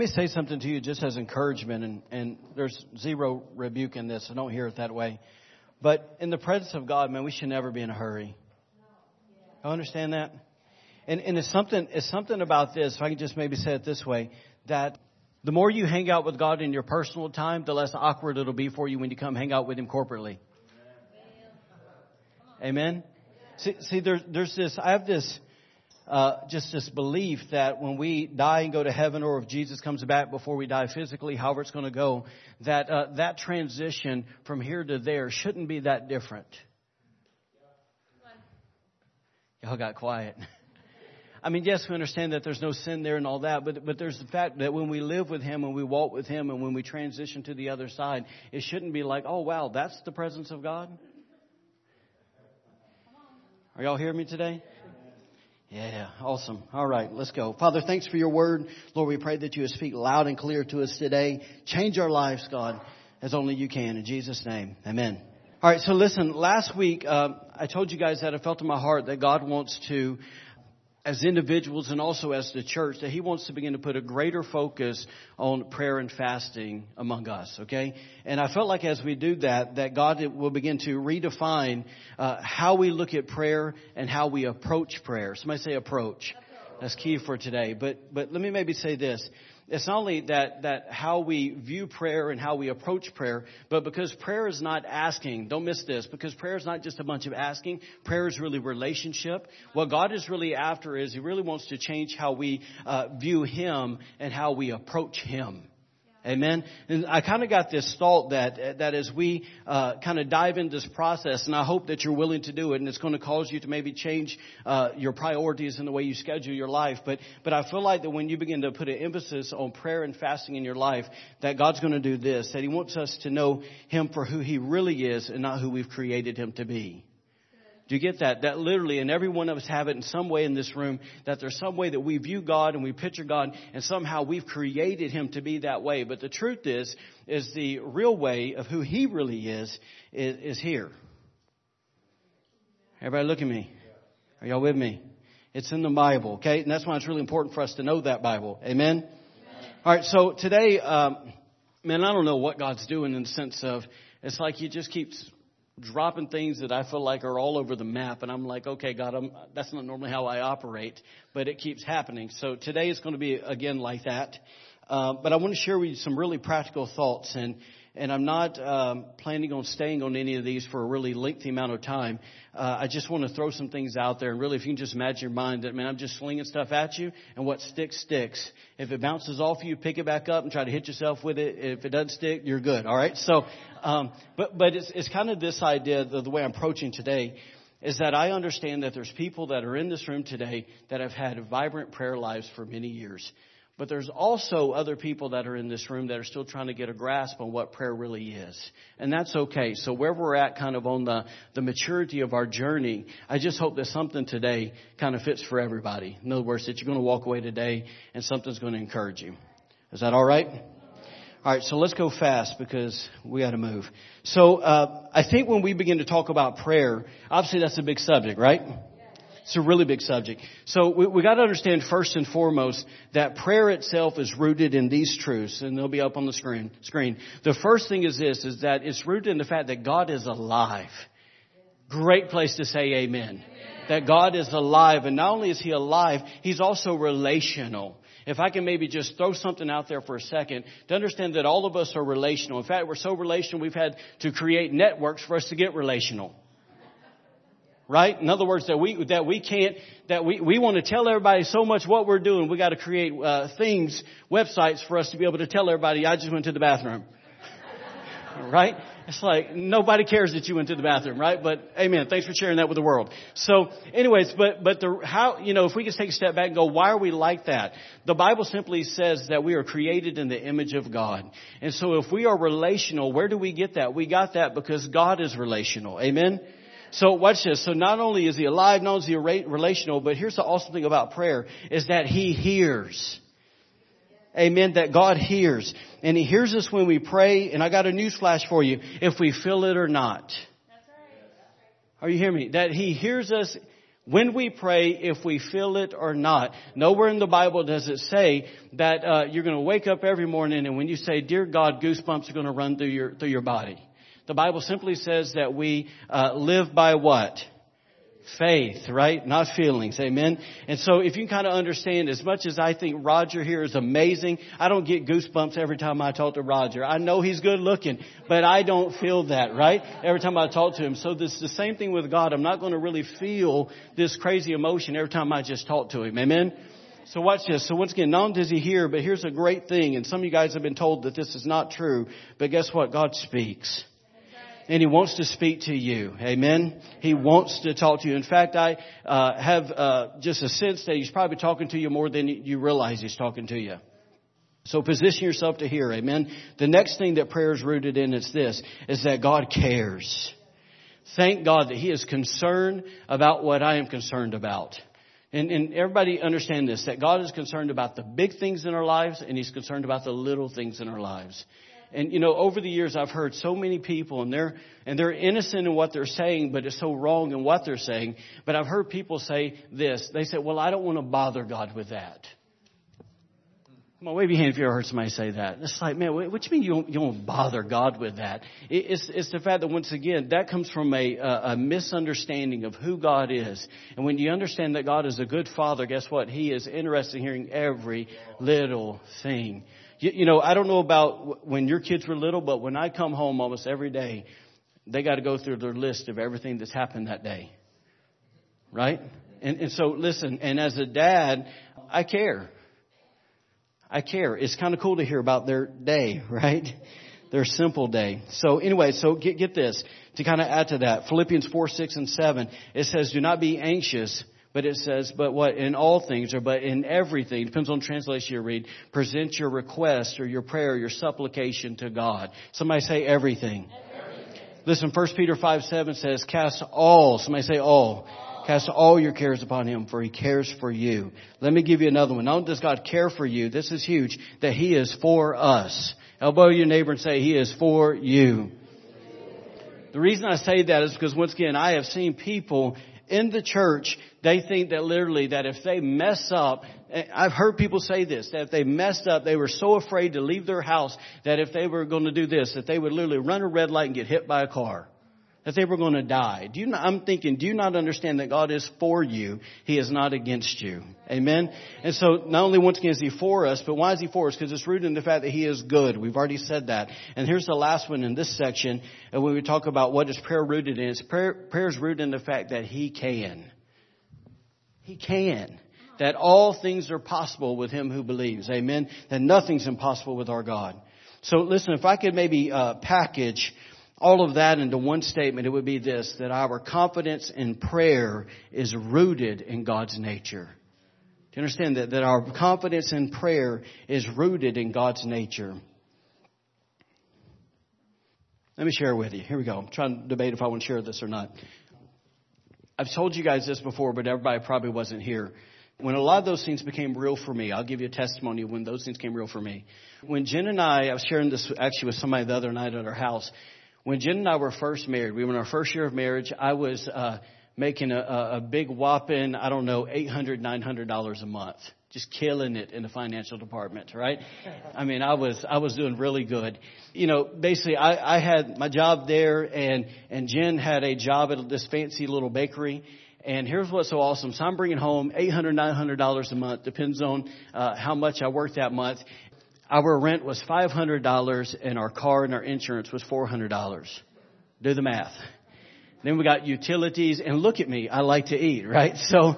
Let me say something to you just as encouragement, and, and there's zero rebuke in this, so don't hear it that way. But in the presence of God, man, we should never be in a hurry. I understand that? And, and it's something, it's something about this, if I can just maybe say it this way, that the more you hang out with God in your personal time, the less awkward it'll be for you when you come hang out with Him corporately. Amen? See, see there's, there's this, I have this, uh, just this belief that when we die and go to heaven, or if Jesus comes back before we die physically, however it's going to go, that uh, that transition from here to there shouldn't be that different. Y'all got quiet. I mean, yes, we understand that there's no sin there and all that, but but there's the fact that when we live with Him and we walk with Him and when we transition to the other side, it shouldn't be like, oh wow, that's the presence of God. Are y'all hearing me today? Yeah, awesome. All right, let's go. Father, thanks for your word. Lord, we pray that you would speak loud and clear to us today. Change our lives, God, as only you can. In Jesus' name, amen. All right, so listen, last week, uh, I told you guys that I felt in my heart that God wants to as individuals and also as the church that he wants to begin to put a greater focus on prayer and fasting among us okay? And i felt like as we do that that god will begin to redefine uh, how we look at prayer and how we approach prayer. Somebody say approach. That's key for today. But but let me maybe say this it's not only that, that how we view prayer and how we approach prayer, but because prayer is not asking, don't miss this, because prayer is not just a bunch of asking, prayer is really relationship. What God is really after is He really wants to change how we uh, view Him and how we approach Him. Amen. And I kind of got this thought that that as we uh, kind of dive into this process, and I hope that you're willing to do it, and it's going to cause you to maybe change uh, your priorities and the way you schedule your life. But but I feel like that when you begin to put an emphasis on prayer and fasting in your life, that God's going to do this. That He wants us to know Him for who He really is, and not who we've created Him to be. Do you get that? That literally, and every one of us have it in some way in this room, that there's some way that we view God and we picture God, and somehow we've created Him to be that way. But the truth is, is the real way of who He really is, is, is here. Everybody look at me. Are y'all with me? It's in the Bible, okay? And that's why it's really important for us to know that Bible. Amen? Amen. All right, so today, um, man, I don't know what God's doing in the sense of, it's like He just keeps dropping things that I feel like are all over the map, and I'm like, okay, God, I'm, that's not normally how I operate, but it keeps happening. So today is going to be again like that. Uh, but I want to share with you some really practical thoughts, and and I'm not um, planning on staying on any of these for a really lengthy amount of time. Uh, I just want to throw some things out there, and really, if you can just imagine your mind that, man, I'm just slinging stuff at you, and what sticks sticks. If it bounces off you, pick it back up and try to hit yourself with it. If it doesn't stick, you're good. All right. So, um, but but it's it's kind of this idea, the, the way I'm approaching today, is that I understand that there's people that are in this room today that have had vibrant prayer lives for many years. But there's also other people that are in this room that are still trying to get a grasp on what prayer really is. And that's okay. So where we're at kind of on the, the maturity of our journey, I just hope that something today kind of fits for everybody. In other words, that you're going to walk away today and something's going to encourage you. Is that all right? All right, so let's go fast because we got to move. So uh, I think when we begin to talk about prayer, obviously that's a big subject, right? It's a really big subject. So we, we got to understand first and foremost that prayer itself is rooted in these truths, and they'll be up on the screen. Screen. The first thing is this: is that it's rooted in the fact that God is alive. Great place to say amen. amen. That God is alive, and not only is He alive, He's also relational. If I can maybe just throw something out there for a second to understand that all of us are relational. In fact, we're so relational we've had to create networks for us to get relational right? In other words, that we that we can't that we we want to tell everybody so much what we're doing. We got to create uh, things, websites for us to be able to tell everybody. I just went to the bathroom, right? It's like nobody cares that you went to the bathroom, right? But amen. Thanks for sharing that with the world. So, anyways, but but the how you know if we just take a step back and go, why are we like that? The Bible simply says that we are created in the image of God, and so if we are relational, where do we get that? We got that because God is relational. Amen. So watch this. So not only is he alive, not only is he relational, but here's the awesome thing about prayer is that he hears. Amen. That God hears. And he hears us when we pray. And I got a news flash for you. If we feel it or not. Are you hearing me? That he hears us when we pray, if we feel it or not. Nowhere in the Bible does it say that uh, you're going to wake up every morning and when you say, "Dear God," goosebumps are going to run through your through your body. The Bible simply says that we uh, live by what? Faith, right? Not feelings. Amen. And so if you kind of understand, as much as I think Roger here is amazing, I don't get goosebumps every time I talk to Roger. I know he's good looking, but I don't feel that, right? Every time I talk to him. So this is the same thing with God. I'm not going to really feel this crazy emotion every time I just talk to him. Amen. So watch this. So once again, not only does he hear, but here's a great thing, and some of you guys have been told that this is not true, but guess what? God speaks and He wants to speak to you. Amen. He wants to talk to you. In fact, I uh, have uh, just a sense that He's probably talking to you more than you realize He's talking to you. So position yourself to hear. Amen. The next thing that prayer is rooted in is this: is that God cares. Thank God that He is concerned about what I am concerned about. And, and, everybody understand this, that God is concerned about the big things in our lives and He's concerned about the little things in our lives. And you know, over the years I've heard so many people and they're, and they're innocent in what they're saying, but it's so wrong in what they're saying. But I've heard people say this. They say, well, I don't want to bother God with that. Come on, wave your hand if you ever heard somebody say that. It's like, man, what do you mean you don't, you don't bother God with that? It's, it's the fact that once again, that comes from a, a misunderstanding of who God is. And when you understand that God is a good father, guess what? He is interested in hearing every little thing. You, you know, I don't know about when your kids were little, but when I come home almost every day, they got to go through their list of everything that's happened that day. Right? And, and so listen, and as a dad, I care. I care. It's kind of cool to hear about their day, right? Their simple day. So anyway, so get, get this. To kind of add to that, Philippians 4, 6, and 7, it says, do not be anxious but it says, but what? In all things, or but in everything, depends on translation you read, present your request or your prayer, your supplication to God. Somebody say everything. everything. Listen, 1 Peter 5, 7 says, cast all, somebody say all. all. Cast all your cares upon Him, for He cares for you. Let me give you another one. Not only does God care for you, this is huge, that He is for us. Elbow your neighbor and say, He is for you. The reason I say that is because once again, I have seen people in the church, they think that literally that if they mess up, eh, I've heard people say this, that if they messed up, they were so afraid to leave their house that if they were going to do this, that they would literally run a red light and get hit by a car that they were going to die. Do you not, I'm thinking, do you not understand that God is for you? He is not against you. Amen? And so not only once again is He for us, but why is He for us? Because it's rooted in the fact that He is good. We've already said that. And here's the last one in this section. And when we talk about what is prayer rooted in, it's prayer, prayer is rooted in the fact that He can. He can. That all things are possible with Him who believes. Amen? That nothing's impossible with our God. So listen, if I could maybe uh, package all of that into one statement, it would be this, that our confidence in prayer is rooted in God's nature. Do you understand that? That our confidence in prayer is rooted in God's nature. Let me share with you. Here we go. I'm trying to debate if I want to share this or not. I've told you guys this before, but everybody probably wasn't here. When a lot of those things became real for me, I'll give you a testimony when those things came real for me. When Jen and I, I was sharing this actually with somebody the other night at our house, when Jen and I were first married, we were in our first year of marriage. I was uh, making a, a big whopping, I don't know, eight hundred, nine hundred dollars a month, just killing it in the financial department, right? I mean, I was I was doing really good. You know, basically, I, I had my job there, and and Jen had a job at this fancy little bakery. And here's what's so awesome. So I'm bringing home eight hundred, nine hundred dollars $900 a month, depends on uh, how much I worked that month. Our rent was $500 and our car and our insurance was $400. Do the math. Then we got utilities and look at me. I like to eat, right? So,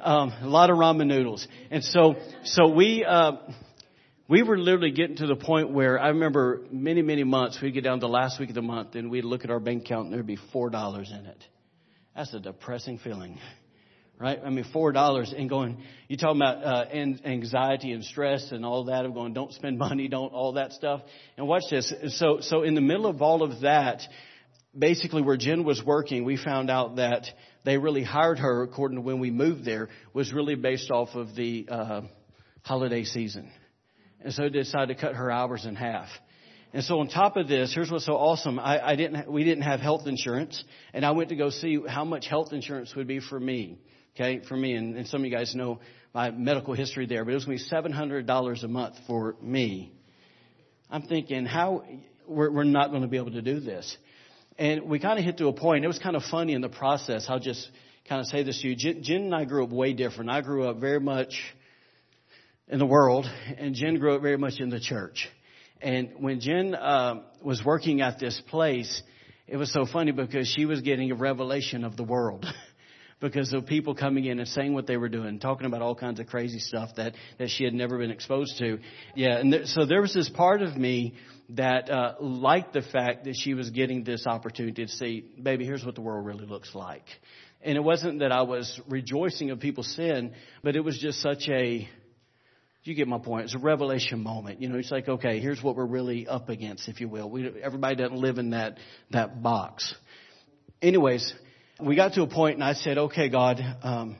um, a lot of ramen noodles. And so, so we, uh, we were literally getting to the point where I remember many, many months we'd get down to the last week of the month and we'd look at our bank account and there'd be $4 in it. That's a depressing feeling right? I mean, four dollars and going. You talking about uh, anxiety and stress and all that of going. Don't spend money. Don't all that stuff. And watch this. So, so in the middle of all of that, basically where Jen was working, we found out that they really hired her according to when we moved there was really based off of the uh, holiday season, and so they decided to cut her hours in half. And so on top of this, here's what's so awesome. I, I didn't, we didn't have health insurance, and I went to go see how much health insurance would be for me Okay, for me, and, and some of you guys know my medical history there, but it was going to be seven hundred dollars a month for me. I'm thinking, how we're, we're not going to be able to do this, and we kind of hit to a point. It was kind of funny in the process. I'll just kind of say this to you. Jen, Jen and I grew up way different. I grew up very much in the world, and Jen grew up very much in the church. And when Jen uh, was working at this place, it was so funny because she was getting a revelation of the world. because of people coming in and saying what they were doing, talking about all kinds of crazy stuff that, that she had never been exposed to. Yeah, and there, so there was this part of me that uh, liked the fact that she was getting this opportunity to see, baby, here's what the world really looks like. And it wasn't that I was rejoicing of people's sin, but it was just such a, you get my point. It's a revelation moment. You know, it's like, okay, here's what we're really up against, if you will. We, everybody doesn't live in that, that box. Anyways, we got to a point and I said, okay, God, um,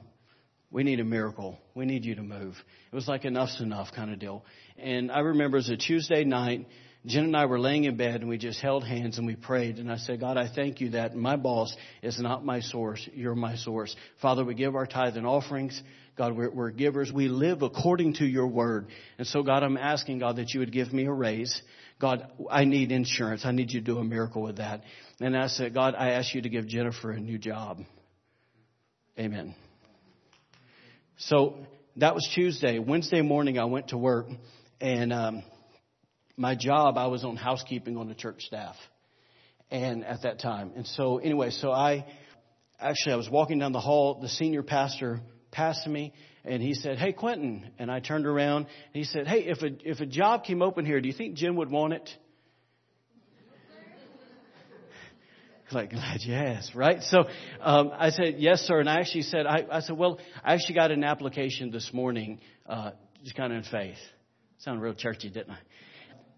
we need a miracle. We need you to move. It was like enough's enough kind of deal. And I remember it was a Tuesday night. Jen and I were laying in bed and we just held hands and we prayed. And I said, God, I thank you that my boss is not my source. You're my source. Father, we give our tithe and offerings. God, we're, we're givers. We live according to your word. And so, God, I'm asking, God, that you would give me a raise. God, I need insurance. I need you to do a miracle with that. And I said, God, I ask you to give Jennifer a new job. Amen. So that was Tuesday. Wednesday morning, I went to work, and um, my job, I was on housekeeping on the church staff, and at that time. And so, anyway, so I actually I was walking down the hall. The senior pastor passed me, and he said, "Hey, Quinton," and I turned around. and He said, "Hey, if a if a job came open here, do you think Jen would want it?" like glad you asked, right? So um, I said yes, sir, and I actually said I, I said, well, I actually got an application this morning, uh, just kind of in faith. Sounded real churchy, didn't I?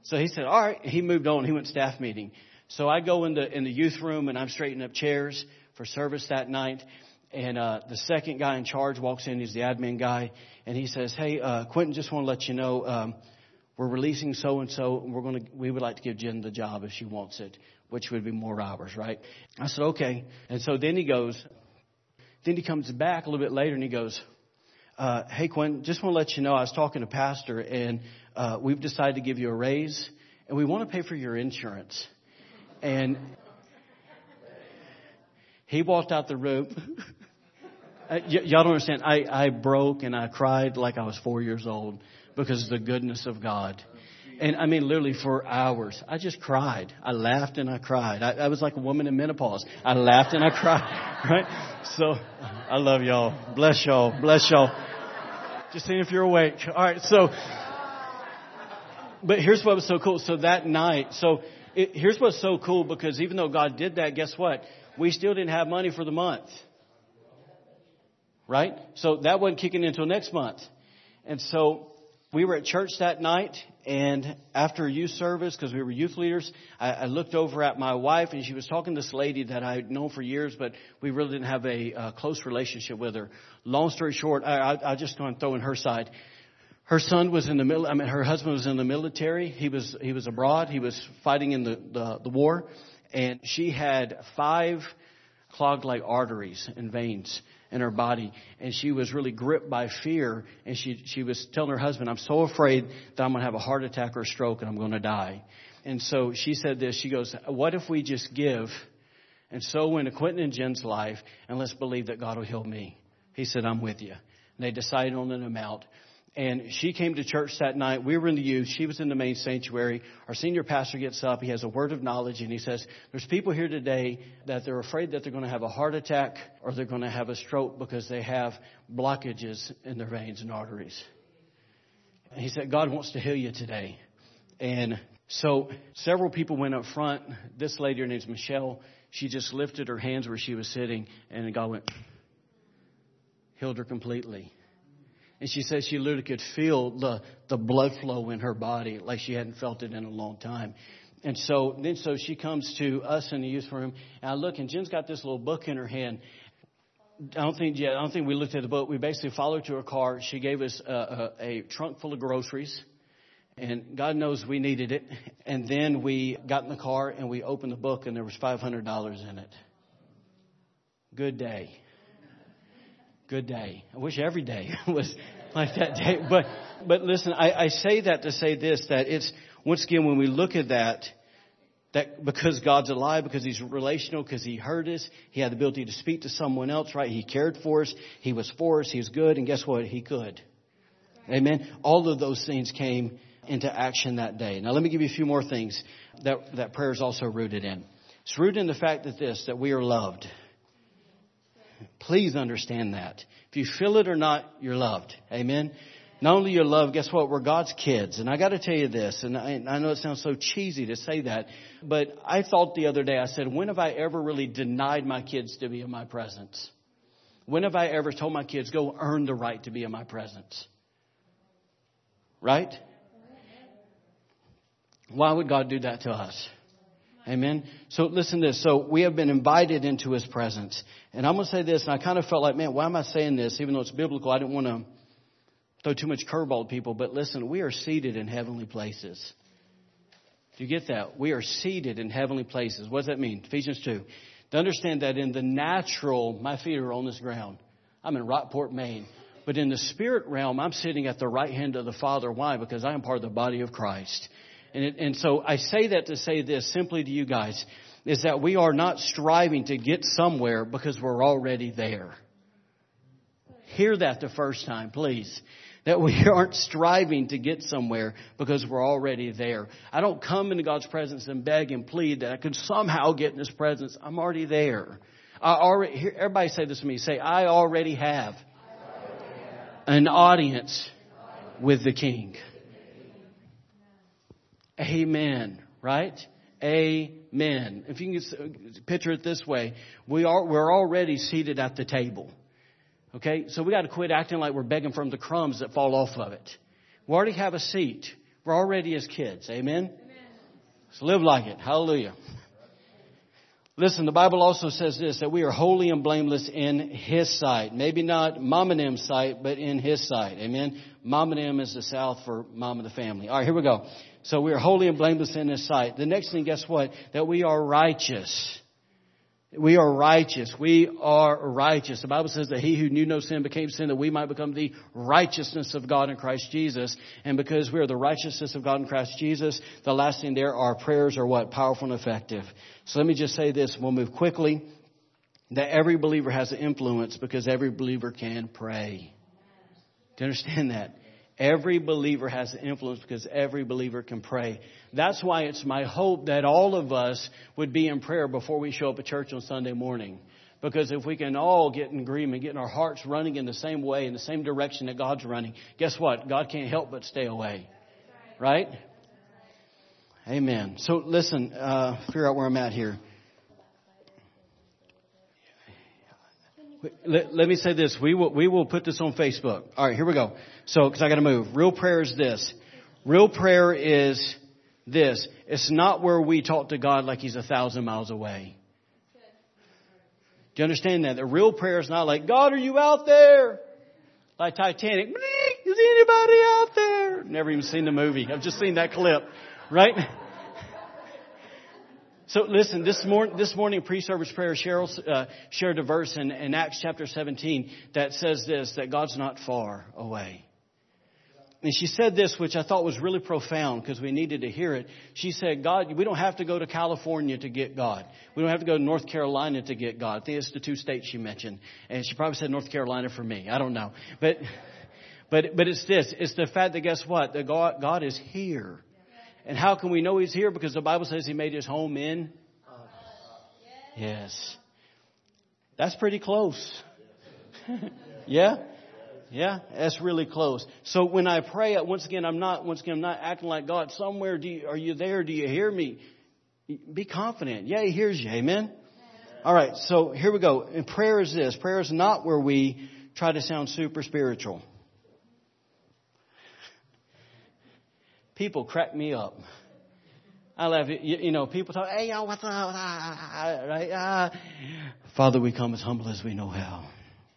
So he said, all right. He moved on. He went staff meeting. So I go in the in the youth room and I'm straightening up chairs for service that night. And uh, the second guy in charge walks in. He's the admin guy, and he says, "Hey, uh, Quinton, just want to let you know." Um, we're releasing so and so, and we're going to, we would like to give Jen the job if she wants it which would be more hours, right? I said, okay. And so then he goes, then he comes back a little bit later and he goes, uh, hey Quinton, just want to let you know I was talking to Pastor and uh, we've decided to give you a raise and we want to pay for your insurance. And he walked out the room. uh, y- y'all don't understand. I, I broke and I cried like I was four years old because of the goodness of God. And I mean, literally for hours. I just cried. I laughed and I cried. I, I was like a woman in menopause. I laughed and I cried. Right? So, I love y'all. Bless y'all. Bless y'all. Just seeing if you're awake. All right. So, but here's what was so cool. So that night, so it, here's what's so cool because even though God did that, guess what? We still didn't have money for the month. Right? So that wasn't kicking in until next month. And so we were at church that night, and after youth service, because we were youth leaders, I, I, looked over at my wife, and she was talking to this lady that I had known for years, but we really didn't have a, a close relationship with her. Long story short, I, I, I just going to throw in her side. Her son was in the middle. I mean, her husband was in the military. He was he was abroad. He was fighting in the the, the war, and she had five clogged like arteries and veins in her body. And she was really gripped by fear. And she, she was telling her husband, I'm so afraid that I'm going to have a heart attack or a stroke and I'm going to die. And so she said this, she goes, what if we just give and sow into Quinton and Jen's life and let's believe that God will heal me? He said, I'm with you. And they decided on an amount. And she came to church that night. We were in the youth. She was in the main sanctuary. Our senior pastor gets up. He has a word of knowledge and he says, there's people here today that they're afraid that they're going to have a heart attack or they're going to have a stroke because they have blockages in their veins and arteries. And he said, God wants to heal you today. And so several people went up front. This lady, her name's Michelle. She just lifted her hands where she was sitting and God went, healed her completely. And she says she literally could feel the, the blood flow in her body like she hadn't felt it in a long time. And so then so she comes to us in the youth room and I look and Jen's got this little book in her hand. I don't think yeah, I don't think we looked at the book. We basically followed to her car. She gave us a, a, a trunk full of groceries, and God knows we needed it. And then we got in the car and we opened the book, and there was five hundred dollars in it. Good day. Good day. I wish every day was like that day. But, but listen, I, I say that to say this, that it's, once again, when we look at that, that because God's alive, because He's relational, because He heard us, He had the ability to speak to someone else, right? He cared for us, He was for us, He was good, and guess what? He could. Amen. All of those things came into action that day. Now let me give you a few more things that, that prayer is also rooted in. It's rooted in the fact that this, that we are loved. Please understand that. If you feel it or not, you're loved. Amen. Not only you're loved, guess what? We're God's kids. And I gotta tell you this, and I, I know it sounds so cheesy to say that, but I thought the other day, I said, when have I ever really denied my kids to be in my presence? When have I ever told my kids, go earn the right to be in my presence? Right? Why would God do that to us? Amen. So listen to this. So we have been invited into His presence. And I'm going to say this, and I kind of felt like, man, why am I saying this? Even though it's biblical, I didn't want to throw too much curveball at people. But listen, we are seated in heavenly places. Do you get that? We are seated in heavenly places. What does that mean? Ephesians 2. To understand that in the natural, my feet are on this ground. I'm in Rockport, Maine. But in the spirit realm, I'm sitting at the right hand of the Father. Why? Because I am part of the body of Christ. And, it, and so I say that to say this simply to you guys is that we are not striving to get somewhere because we're already there. Hear that the first time, please. That we aren't striving to get somewhere because we're already there. I don't come into God's presence and beg and plead that I could somehow get in His presence. I'm already there. I already, everybody say this to me. Say, I already have an audience with the King. Amen. Right? Amen. If you can uh, picture it this way, we are, we're already seated at the table. Okay? So we got to quit acting like we're begging from the crumbs that fall off of it. We already have a seat. We're already as kids. Amen? Amen. So live like it. Hallelujah. Listen, the Bible also says this, that we are holy and blameless in His sight. Maybe not mom and them sight, but in His sight. Amen? Mom and them is the South for mom of the family. Alright, here we go. So we are holy and blameless in His sight. The next thing, guess what? That we are righteous. We are righteous. We are righteous. The Bible says that he who knew no sin became sin that we might become the righteousness of God in Christ Jesus. And because we are the righteousness of God in Christ Jesus, the last thing there, our prayers are what? Powerful and effective. So let me just say this, we'll move quickly, that every believer has an influence because every believer can pray. Do you understand that? Every believer has influence because every believer can pray. That's why it's my hope that all of us would be in prayer before we show up at church on Sunday morning. Because if we can all get in agreement, getting our hearts running in the same way, in the same direction that God's running, guess what? God can't help but stay away. Right? Amen. So listen, uh, figure out where I'm at here. Let, let, me say this. We will, we will put this on Facebook. All right, here we go. So, cause I gotta move. Real prayer is this. Real prayer is this. It's not where we talk to God like He's a thousand miles away. Do you understand that? The real prayer is not like, God, are you out there? Like Titanic. Is anybody out there? Never even seen the movie. I've just seen that clip. Right? So listen, this morning, this morning pre-service prayer, Cheryl uh, shared a verse in, in Acts chapter 17 that says this, that God's not far away. And she said this, which I thought was really profound because we needed to hear it. She said, God, we don't have to go to California to get God. We don't have to go to North Carolina to get God. I think it's the two states she mentioned. And she probably said North Carolina for me. I don't know. But, but, but it's this. It's the fact that guess what? That God, God is here. And how can we know He's here? Because the Bible says He made His home in. Yes. That's pretty close. yeah? Yeah, that's really close. So when I pray, once again, I'm not, once again, I'm not acting like God. Somewhere, do you, are you there? Do you hear me? Be confident. Yeah, He hears you. Amen? All right, so here we go. And prayer is this. Prayer is not where we try to sound super spiritual. People crack me up. I love. You, you know, people talk, hey, y'all, what's up? Ah, ah, ah, right? Ah. Father, we come as humble as we know how.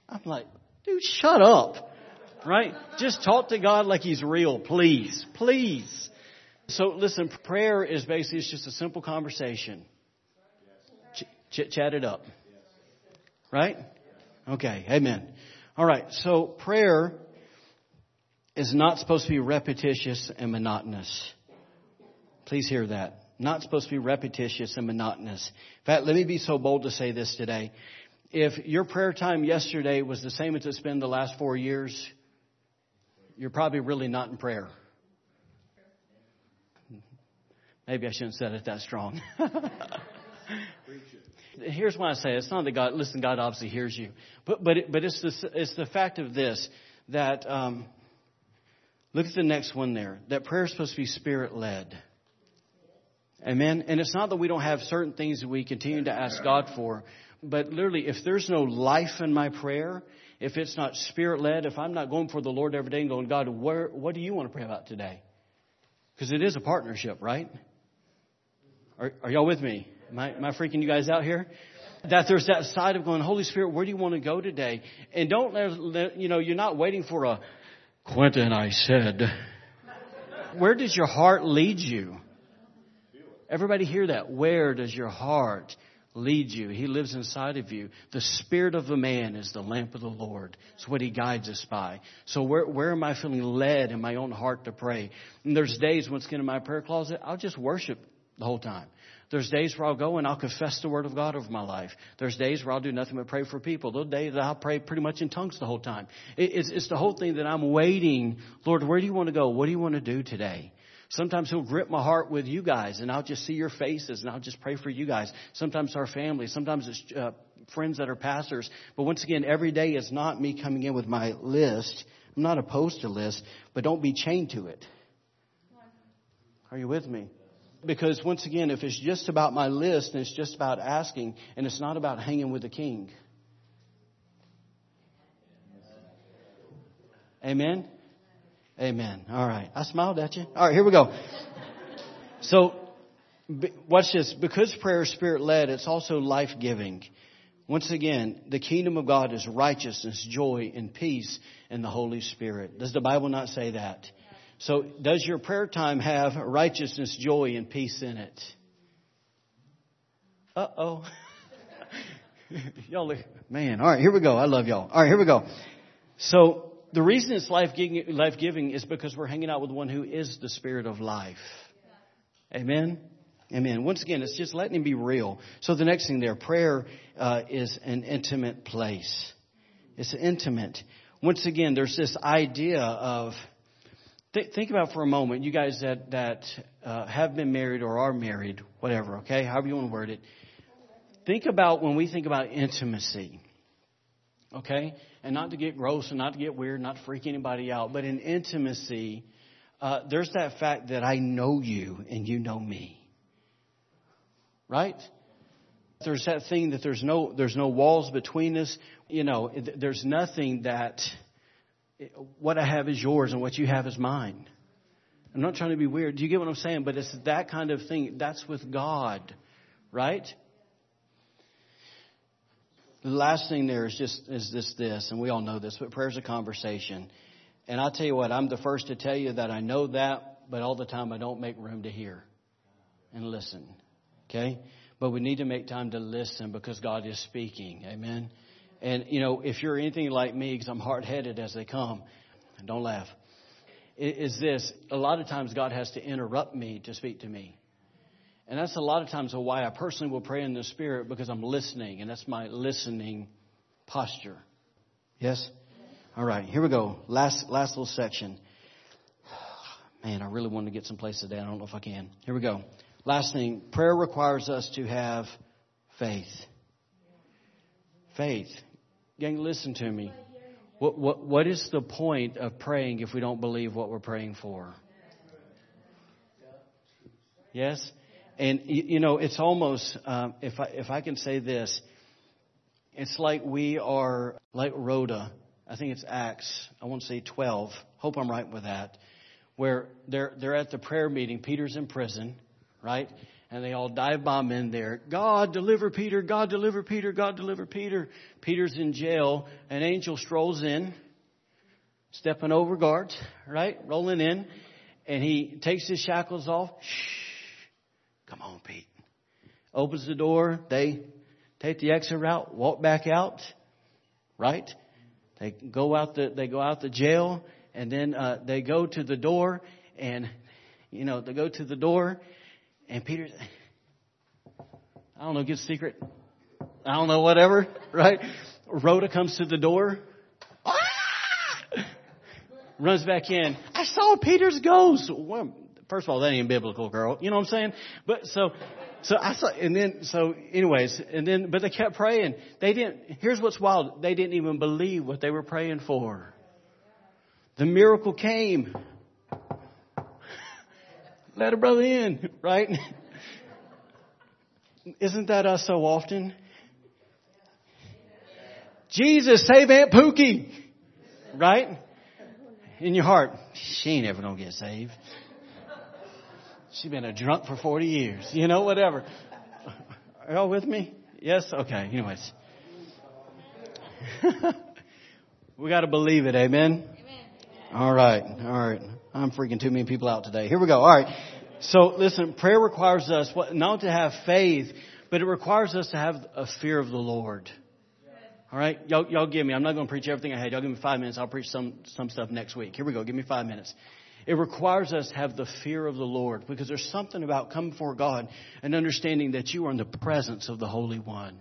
I'm like, dude, shut up. Right? Just talk to God like He's real, please. Please. So listen, prayer is basically, it's just a simple conversation. Ch- ch- chat it up. Right? Okay. Amen. All right, so prayer is not supposed to be repetitious and monotonous. Please hear that. Not supposed to be repetitious and monotonous. In fact, let me be so bold to say this today. If your prayer time yesterday was the same as it's been the last four years, you're probably really not in prayer. Maybe I shouldn't have said it that strong. Here's why I say it. it's not that God. Listen, God obviously hears you, but but it, but it's the it's the fact of this that um, look at the next one there. That prayer is supposed to be spirit led. Amen. And it's not that we don't have certain things that we continue to ask God for, but literally, if there's no life in my prayer, if it's not spirit led, if I'm not going for the Lord every day and going, God, where, what do you want to pray about today? Because it is a partnership, right? Are, are y'all with me? Am I, am I freaking you guys out here? That there's that side of going, Holy Spirit, where do you want to go today? And don't let, you know, you're not waiting for a, Quinton, I said. Where does your heart lead you? Everybody hear that. Where does your heart lead you? He lives inside of you. The spirit of a man is the lamp of the Lord. It's what he guides us by. So where, where am I feeling led in my own heart to pray? And there's days when it's in my prayer closet, I'll just worship the whole time. There's days where I'll go and I'll confess the word of God over my life. There's days where I'll do nothing but pray for people. Those days that I'll pray pretty much in tongues the whole time. It's, it's the whole thing that I'm waiting. Lord, where do you want to go? What do you want to do today? Sometimes he'll grip my heart with you guys and I'll just see your faces and I'll just pray for you guys. Sometimes our family, sometimes it's uh, friends that are pastors. But once again, every day is not me coming in with my list. I'm not opposed to lists, but don't be chained to it. Are you with me? Because once again, if it's just about my list and it's just about asking and it's not about hanging with the king. Amen? Amen. All right. I smiled at you. All right, here we go. So, watch this. Because prayer is spirit led, it's also life giving. Once again, the kingdom of God is righteousness, joy, and peace in the Holy Spirit. Does the Bible not say that? So, does your prayer time have righteousness, joy, and peace in it? Uh oh. y'all, man. All right, here we go. I love y'all. All right, here we go. So, the reason it's life giving, is because we're hanging out with one who is the spirit of life. Amen. Amen. Once again, it's just letting him be real. So the next thing there, prayer uh, is an intimate place. It's intimate. Once again, there's this idea of th- think about for a moment, you guys that that uh, have been married or are married, whatever. Okay, however you want to word it. Think about when we think about intimacy. Okay, and not to get gross and not to get weird, not to freak anybody out, but in intimacy, uh, there's that fact that I know you and you know me. Right? There's that thing that there's no there's no walls between us. You know, there's nothing that what I have is yours and what you have is mine. I'm not trying to be weird. Do you get what I'm saying? But it's that kind of thing. That's with God, right? The last thing there is just is this this, and we all know this, but prayer's a conversation. And I'll tell you what, I'm the first to tell you that I know that, but all the time I don't make room to hear and listen. Okay? But we need to make time to listen because God is speaking. Amen. And you know, if you're anything like me, because I'm hard headed as they come, don't laugh. Is this a lot of times God has to interrupt me to speak to me. And that's a lot of times why I personally will pray in the Spirit because I'm listening, and that's my listening posture. Yes? All right, here we go. Last, last little section. Man, I really want to get some place today. I don't know if I can. Here we go. Last thing prayer requires us to have faith. Faith. Gang, listen to me. What, what, what is the point of praying if we don't believe what we're praying for? Yes? And you know, it's almost um, if I if I can say this, it's like we are like Rhoda. I think it's Acts. I want to say twelve. Hope I'm right with that. Where they're they're at the prayer meeting. Peter's in prison, right? And they all dive bomb in there. God deliver Peter. God deliver Peter. God deliver Peter. Peter's in jail. An angel strolls in, stepping over guards, right? Rolling in, and he takes his shackles off. Shh Come on, Pete. Opens the door. They take the exit route, walk back out. Right? They go out the they go out the jail, and then uh, they go to the door, and you know they go to the door, and Peter, I don't know, get secret, I don't know, whatever, right? Rhoda comes to the door, ah! runs back in. I saw Peter's ghost. Well, first of all, that ain't biblical, girl. You know what I'm saying? But so, so I saw, and then, so anyways, and then, but they kept praying. They didn't, here's what's wild. They didn't even believe what they were praying for. The miracle came. Let a brother in, right? Isn't that us so often? Jesus, save Aunt Pookie. Right? In your heart, she ain't ever gonna get saved. She's been a drunk for 40 years. You know, whatever. Are y'all with me? Yes? Okay. Anyways. we gotta believe it. Amen? Amen? All right. All right. I'm freaking too many people out today. Here we go. All right. So listen, prayer requires us not to have faith, but it requires us to have a fear of the Lord. All right, y'all, y'all give me. I'm not going to preach everything I had. Y'all give me five minutes. I'll preach some some stuff next week. Here we go. Give me five minutes. It requires us to have the fear of the Lord because there's something about coming before God and understanding that you are in the presence of the Holy One.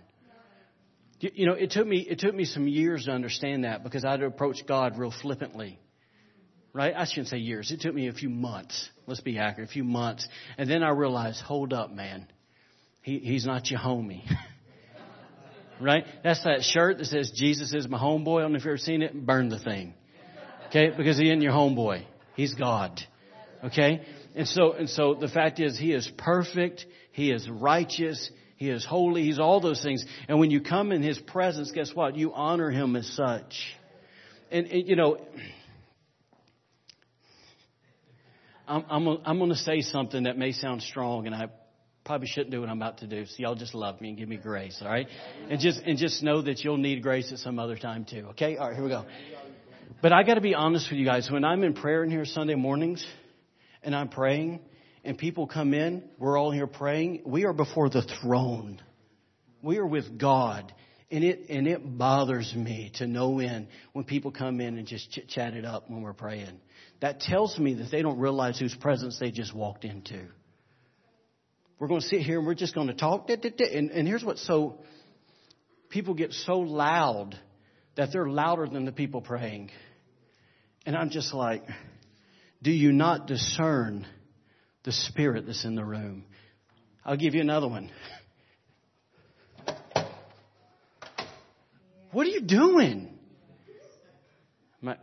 You, you know, it took me it took me some years to understand that because I'd approach God real flippantly. Right? I shouldn't say years. It took me a few months. Let's be accurate. A few months. And then I realized, hold up, man. He, he's not your homie. right? That's that shirt that says Jesus is my homeboy. I don't know if you've ever seen it. Burn the thing. Okay? Because he isn't your homeboy. He's God. Okay? And so, and so the fact is he is perfect. He is righteous. He is holy. He's all those things. And when you come in his presence, guess what? You honor him as such. And, and you know, I'm, I'm, I'm going to say something that may sound strong, and I probably shouldn't do what I'm about to do. So y'all just love me and give me grace, all right? And just and just know that you'll need grace at some other time too. Okay? All right, here we go. But I got to be honest with you guys. When I'm in prayer in here Sunday mornings, and I'm praying, and people come in, we're all here praying. We are before the throne. We are with God. And it, and it bothers me to no end when people come in and just chit chat it up when we're praying. That tells me that they don't realize whose presence they just walked into. We're going to sit here and we're just going to talk. And, and here's what's so, people get so loud that they're louder than the people praying. And I'm just like, do you not discern the spirit that's in the room? I'll give you another one. What are you doing? My,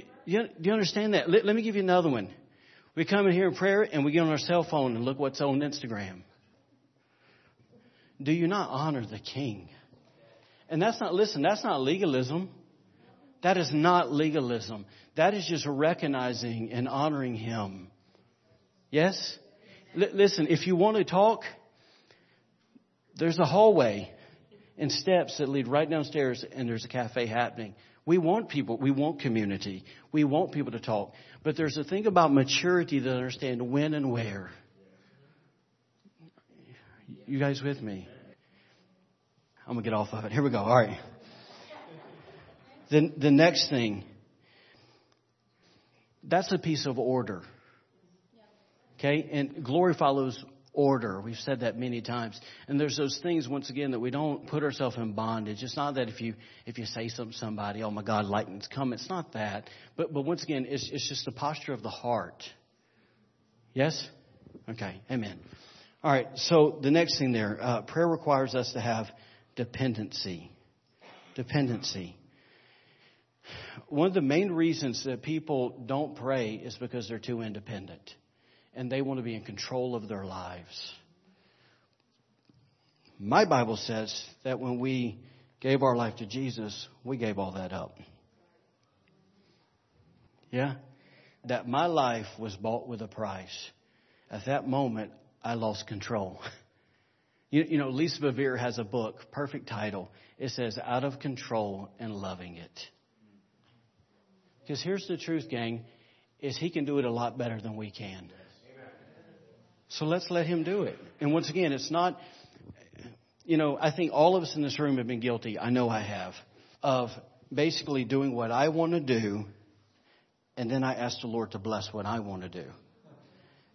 do, you, do you understand that? Let, let me give you another one. We come in here in prayer and we get on our cell phone and look what's on Instagram. Do you not honor the king? And that's not, listen, that's not legalism. That is not legalism. That is just recognizing and honoring him. Yes? L- listen, if you want to talk, there's a hallway and steps that lead right downstairs and there's a cafe happening. We want people, we want community. We want people to talk. But there's a thing about maturity that understand when and where. You guys with me? I'm gonna get off of it. Here we go. All right. The, the next thing, that's a piece of order. Okay? And glory follows order. We've said that many times. And there's those things once again that we don't put ourselves in bondage. It's not that if you if you say something to somebody, oh my God, lightning's come. It's not that. But but once again, it's it's just the posture of the heart. Yes? Okay. Amen. All right. So the next thing there, uh, prayer requires us to have dependency. Dependency. One of the main reasons that people don't pray is because they're too independent and they want to be in control of their lives. My Bible says that when we gave our life to Jesus, we gave all that up. Yeah? That my life was bought with a price. At that moment, I lost control. You, you know, Lisa Bevere has a book, perfect title. It says, Out of Control and Loving It. Because here's the truth, gang, is he can do it a lot better than we can. So let's let him do it. And once again, it's not, you know, I think all of us in this room have been guilty. I know I have of basically doing what I want to do, and then I ask the Lord to bless what I want to do.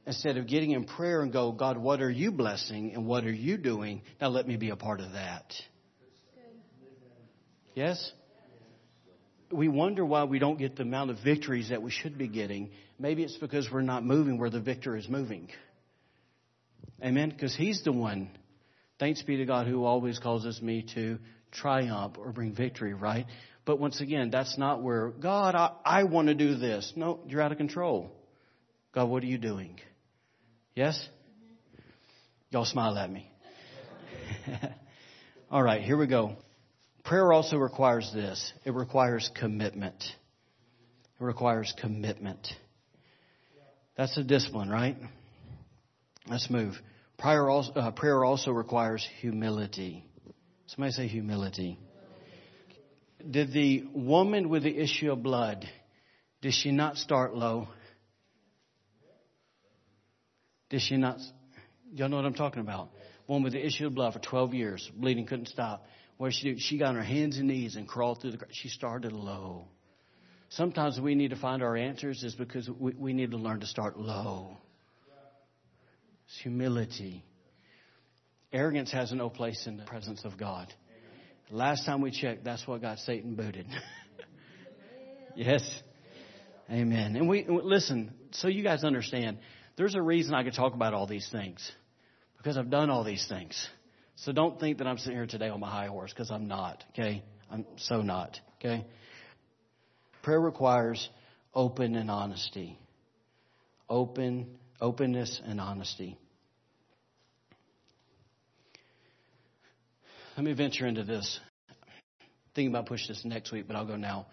Instead of getting in prayer and go, God, what are you blessing and what are you doing? Now let me be a part of that. Yes? We wonder why we don't get the amount of victories that we should be getting. Maybe it's because we're not moving where the victor is moving. Amen? Because he's the one. Thanks be to God who always causes me to triumph or bring victory, right? But once again, that's not where, God, I, I want to do this. No, you're out of control. God, what are you doing? Yes? Y'all smile at me. All right, here we go. Prayer also requires this it requires commitment. It requires commitment. That's a discipline, right? Let's move. Prayer also, uh, prayer also requires humility. Somebody say humility. Did the woman with the issue of blood, did she not start low? Did she not? Y'all know what I'm talking about. Woman with the issue of blood for 12 years, bleeding couldn't stop. What did she do? She got on her hands and knees and crawled through the. She started low. Sometimes we need to find our answers is because we, we need to learn to start low. It's humility. Arrogance has no place in the presence of God. Last time we checked, that's what got Satan booted. yes. Amen. And we listen, so you guys understand, there's a reason I could talk about all these things. Because I've done all these things. So don't think that I'm sitting here today on my high horse, because I'm not, okay? I'm so not, okay? Prayer requires open and honesty. Open, openness and honesty. Let me venture into this. Thinking about push this next week, but I'll go now.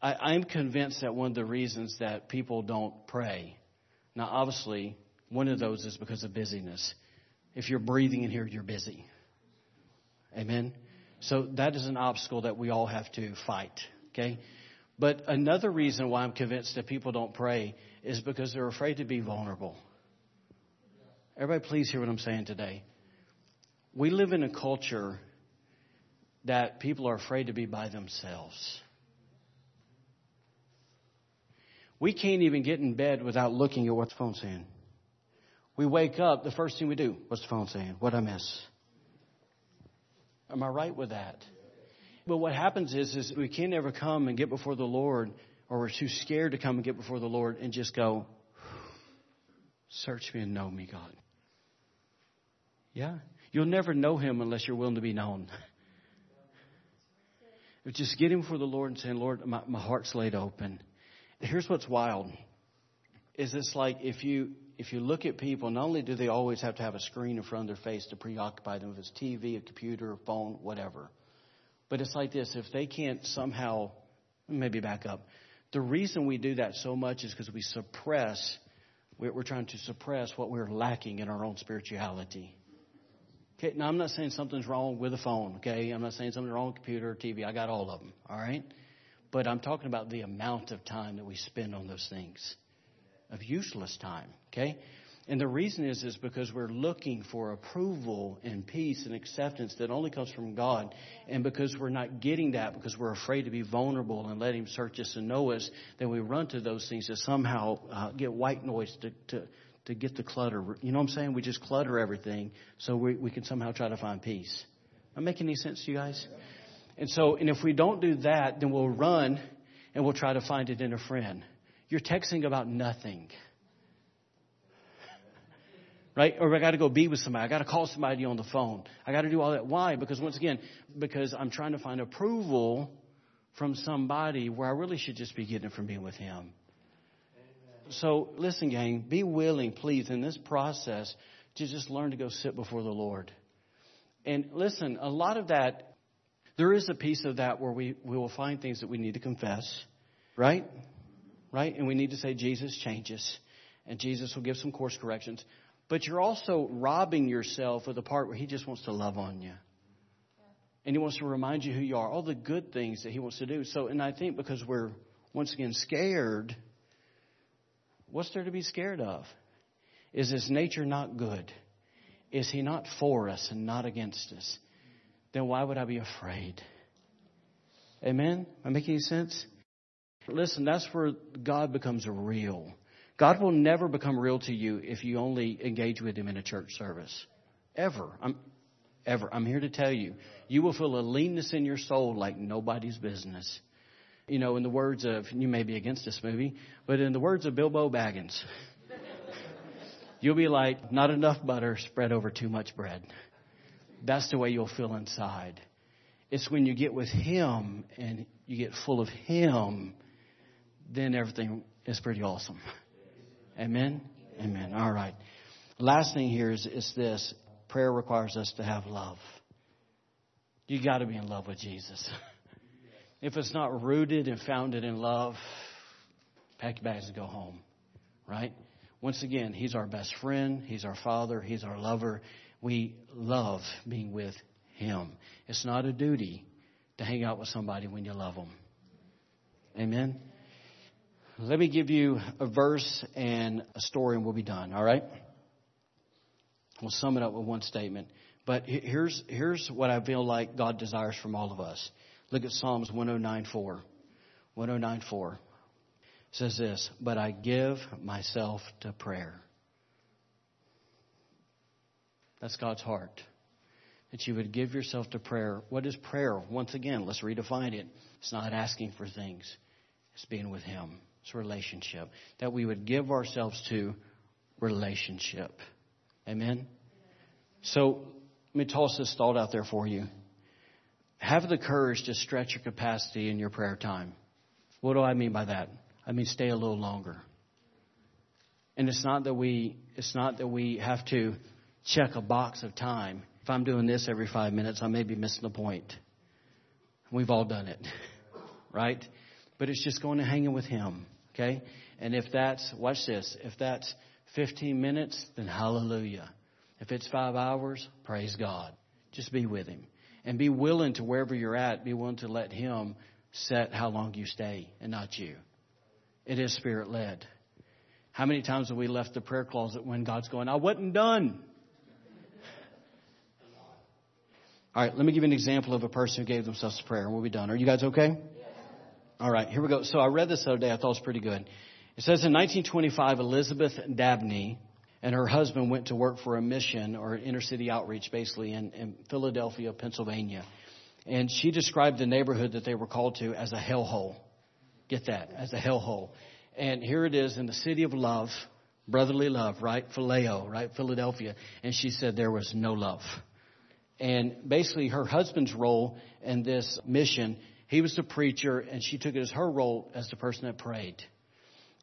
I, am convinced that one of the reasons that people don't pray, now obviously, one of those is because of busyness. If you're breathing in here, you're busy. Amen? So that is an obstacle that we all have to fight. Okay? But another reason why I'm convinced that people don't pray is because they're afraid to be vulnerable. Everybody, please hear what I'm saying today. We live in a culture that people are afraid to be by themselves. We can't even get in bed without looking at what the phone's saying. We wake up, the first thing we do, what's the phone saying? What I miss? Am I right with that? But what happens is, is we can't ever come and get before the Lord, or we're too scared to come and get before the Lord and just go, search me and know me, God. Yeah? You'll never know Him unless you're willing to be known. just getting before the Lord and saying, Lord, my, my heart's laid open. Here's what's wild. Is it's like if you if you look at people, not only do they always have to have a screen in front of their face to preoccupy them, if it's TV, a computer, a phone, whatever. But it's like this, if they can't somehow maybe back up. The reason we do that so much is because we suppress we're trying to suppress what we're lacking in our own spirituality. Okay, now I'm not saying something's wrong with a phone, okay? I'm not saying something's wrong with a computer or TV. I got all of them, all right? But I'm talking about the amount of time that we spend on those things of useless time, okay? And the reason is is because we're looking for approval and peace and acceptance that only comes from God. And because we're not getting that because we're afraid to be vulnerable and let him search us and know us, then we run to those things to somehow uh, get white noise to, to to get the clutter. You know what I'm saying? We just clutter everything so we, we can somehow try to find peace. Am I making any sense to you guys? And so, and if we don't do that, then we'll run and we'll try to find it in a friend. You're texting about nothing. Right? Or I got to go be with somebody. I got to call somebody on the phone. I got to do all that. Why? Because once again, because I'm trying to find approval from somebody where I really should just be getting it from being with Him. So listen, gang, be willing, please, in this process to just learn to go sit before the Lord. And listen, a lot of that, there is a piece of that where we, we will find things that we need to confess, right? Right? And we need to say, Jesus changes. And Jesus will give some course corrections. But you're also robbing yourself of the part where He just wants to love on you. And He wants to remind you who you are, all the good things that He wants to do. So, and I think because we're, once again, scared What's there to be scared of? Is his nature not good? Is he not for us and not against us? then why would I be afraid? Amen? Am I making sense? Listen, that's where God becomes real. God will never become real to you if you only engage with Him in a church service. Ever. I'm, ever. I'm here to tell you. You will feel a leanness in your soul like nobody's business. You know, in the words of, you may be against this movie, but in the words of Bilbo Baggins, you'll be like, not enough butter spread over too much bread. That's the way you'll feel inside. It's when you get with Him and you get full of Him, then everything is pretty awesome. Amen? Amen. All right. Last thing here is, is this prayer requires us to have love. You got to be in love with Jesus. If it's not rooted and founded in love, pack your bags and go home. Right? Once again, He's our best friend. He's our Father. He's our lover. We love being with Him. It's not a duty to hang out with somebody when you love them. Amen? Let me give you a verse and a story and we'll be done, all right? We'll sum it up with one statement. But here's, here's what I feel like God desires from all of us. Look at Psalms 109.4. 109.4 says this, but I give myself to prayer. That's God's heart. That you would give yourself to prayer. What is prayer? Once again, let's redefine it. It's not asking for things. It's being with Him. It's relationship. That we would give ourselves to relationship. Amen? So, let me toss this thought out there for you have the courage to stretch your capacity in your prayer time. What do I mean by that? I mean stay a little longer. And it's not that we it's not that we have to check a box of time. If I'm doing this every five minutes, I may be missing the point. We've all done it. Right? But it's just going to hang in with him. Okay? And if that's watch this, if that's 15 minutes, then hallelujah. If it's five hours, praise God. Just be with him and be willing to wherever you're at, be willing to let Him set how long you stay and not you. It is spirit led. How many times have we left the prayer closet when God's going, I wasn't done? All right, let me give you an example of a person who gave themselves to prayer and we'll be done. Are you guys okay? All right, here we go. So I read this the other day. I thought it was pretty good. It says in 1925, Elizabeth Dabney and her husband went to work for a mission or inner city outreach basically in, in Philadelphia, Pennsylvania. And she described the neighborhood that they were called to as a hellhole. Get that, as a hellhole. And here it is in the city of love, brotherly love, right? Phileo, right? Philadelphia. And she said there was no love. And basically her husband's role in this mission, he was the preacher and she took it as her role as the person that prayed.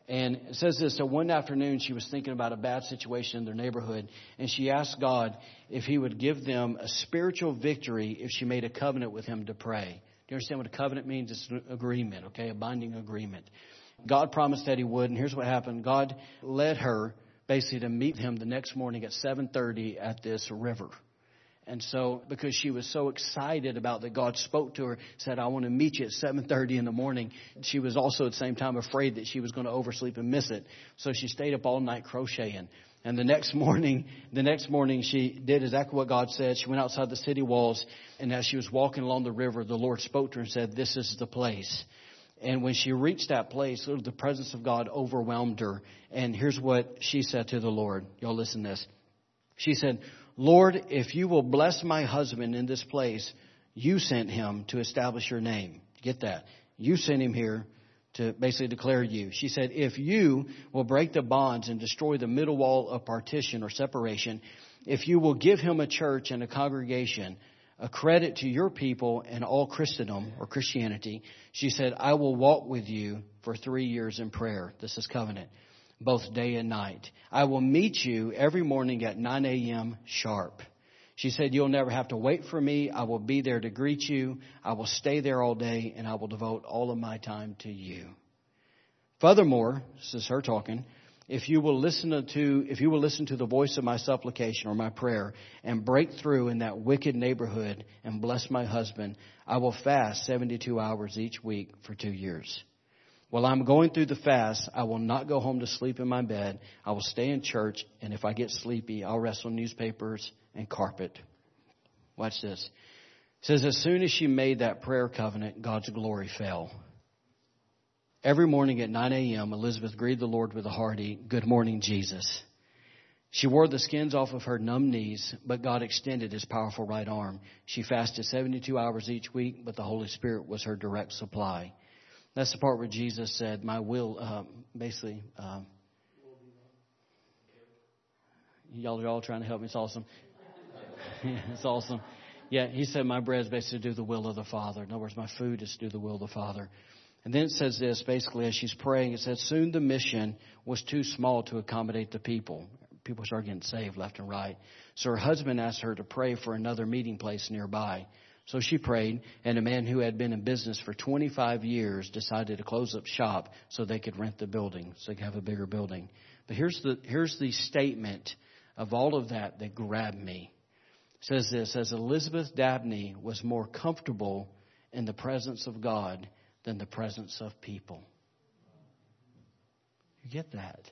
And it says this, so one afternoon she was thinking about a bad situation in their neighborhood and she asked God if he would give them a spiritual victory if she made a covenant with him to pray. Do you understand what a covenant means? It's an agreement, okay? A binding agreement. God promised that he would and here's what happened. God led her basically to meet him the next morning at 7.30 at this river. And so, because she was so excited about that God spoke to her, said, I want to meet you at 7.30 in the morning. She was also at the same time afraid that she was going to oversleep and miss it. So she stayed up all night crocheting. And the next morning, the next morning she did exactly what God said. She went outside the city walls and as she was walking along the river, the Lord spoke to her and said, this is the place. And when she reached that place, the presence of God overwhelmed her. And here's what she said to the Lord. Y'all listen to this. She said, Lord, if you will bless my husband in this place, you sent him to establish your name. Get that. You sent him here to basically declare you. She said, if you will break the bonds and destroy the middle wall of partition or separation, if you will give him a church and a congregation, a credit to your people and all Christendom or Christianity, she said, I will walk with you for three years in prayer. This is covenant both day and night. I will meet you every morning at 9 a.m. sharp. She said, You'll never have to wait for me. I will be there to greet you. I will stay there all day and I will devote all of my time to you. Furthermore, this is her talking, if you will listen to, if you will listen to the voice of my supplication or my prayer and break through in that wicked neighborhood and bless my husband, I will fast 72 hours each week for two years. While I'm going through the fast, I will not go home to sleep in my bed. I will stay in church, and if I get sleepy, I'll wrestle newspapers and carpet. Watch this. says as soon as she made that prayer covenant, God's glory fell. Every morning at 9 a.m., Elizabeth greeted the Lord with a hearty, Good morning, Jesus. She wore the skins off of her numb knees, but God extended his powerful right arm. She fasted 72 hours each week, but the Holy Spirit was her direct supply. That's the part where Jesus said, My will, uh, basically, uh, y'all are all trying to help me. It's awesome. yeah, it's awesome. Yeah, he said, My bread is basically to do the will of the Father. In other words, my food is to do the will of the Father. And then it says this basically as she's praying, it says, Soon the mission was too small to accommodate the people people started getting saved left and right. So her husband asked her to pray for another meeting place nearby. So she prayed, and a man who had been in business for 25 years decided to close up shop so they could rent the building, so they could have a bigger building. But here's the, here's the statement of all of that that grabbed me. It says this, as Elizabeth Dabney was more comfortable in the presence of God than the presence of people. You get that?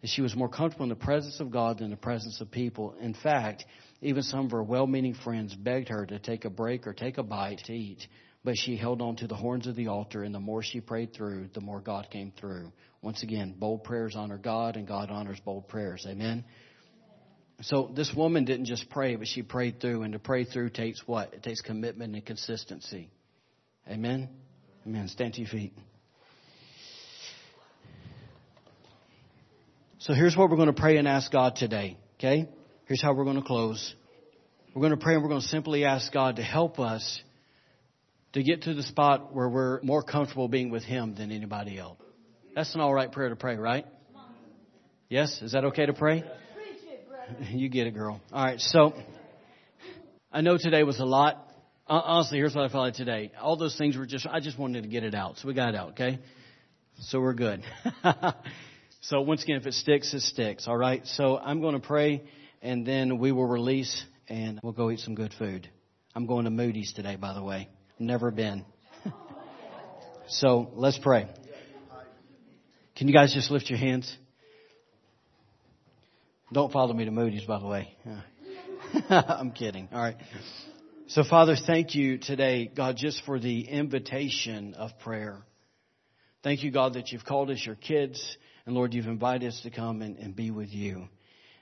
That she was more comfortable in the presence of God than the presence of people. In fact, even some of her well meaning friends begged her to take a break or take a bite to eat. But she held on to the horns of the altar, and the more she prayed through, the more God came through. Once again, bold prayers honor God, and God honors bold prayers. Amen? So this woman didn't just pray, but she prayed through, and to pray through takes what? It takes commitment and consistency. Amen? Amen. Stand to your feet. So here's what we're going to pray and ask God today. Okay? Here's how we're going to close. We're going to pray and we're going to simply ask God to help us to get to the spot where we're more comfortable being with Him than anybody else. That's an alright prayer to pray, right? Yes? Is that okay to pray? You get it, girl. Alright, so I know today was a lot. Honestly, here's what I felt like today. All those things were just, I just wanted to get it out. So we got it out, okay? So we're good. So once again, if it sticks, it sticks. All right. So I'm going to pray and then we will release and we'll go eat some good food. I'm going to Moody's today, by the way. Never been. so let's pray. Can you guys just lift your hands? Don't follow me to Moody's, by the way. I'm kidding. All right. So Father, thank you today, God, just for the invitation of prayer. Thank you, God, that you've called us your kids. And Lord, you've invited us to come and, and be with you.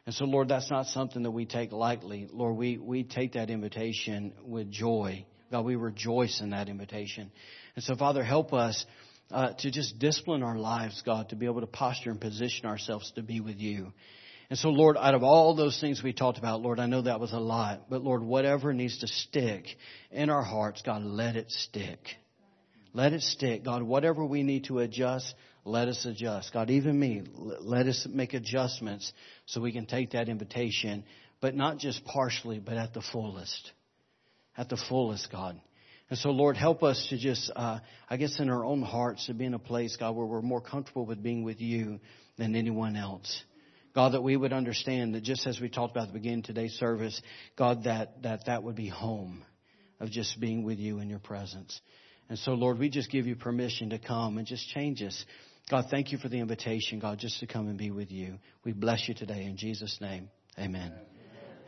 And so, Lord, that's not something that we take lightly. Lord, we, we take that invitation with joy. God, we rejoice in that invitation. And so, Father, help us uh, to just discipline our lives, God, to be able to posture and position ourselves to be with you. And so, Lord, out of all those things we talked about, Lord, I know that was a lot, but Lord, whatever needs to stick in our hearts, God, let it stick. Let it stick. God, whatever we need to adjust, let us adjust. God, even me, let us make adjustments so we can take that invitation, but not just partially, but at the fullest. At the fullest, God. And so, Lord, help us to just, uh, I guess, in our own hearts to be in a place, God, where we're more comfortable with being with you than anyone else. God, that we would understand that just as we talked about at the beginning of today's service, God, that, that that would be home of just being with you in your presence. And so, Lord, we just give you permission to come and just change us. God, thank you for the invitation, God, just to come and be with you. We bless you today in Jesus' name. Amen.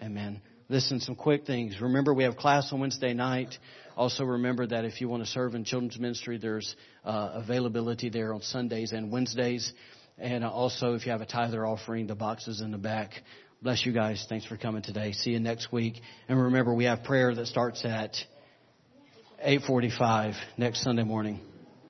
Amen. Amen. Listen, some quick things. Remember, we have class on Wednesday night. Also, remember that if you want to serve in children's ministry, there's uh, availability there on Sundays and Wednesdays. And also, if you have a tither offering, the boxes in the back. Bless you guys. Thanks for coming today. See you next week. And remember, we have prayer that starts at 8:45 next Sunday morning.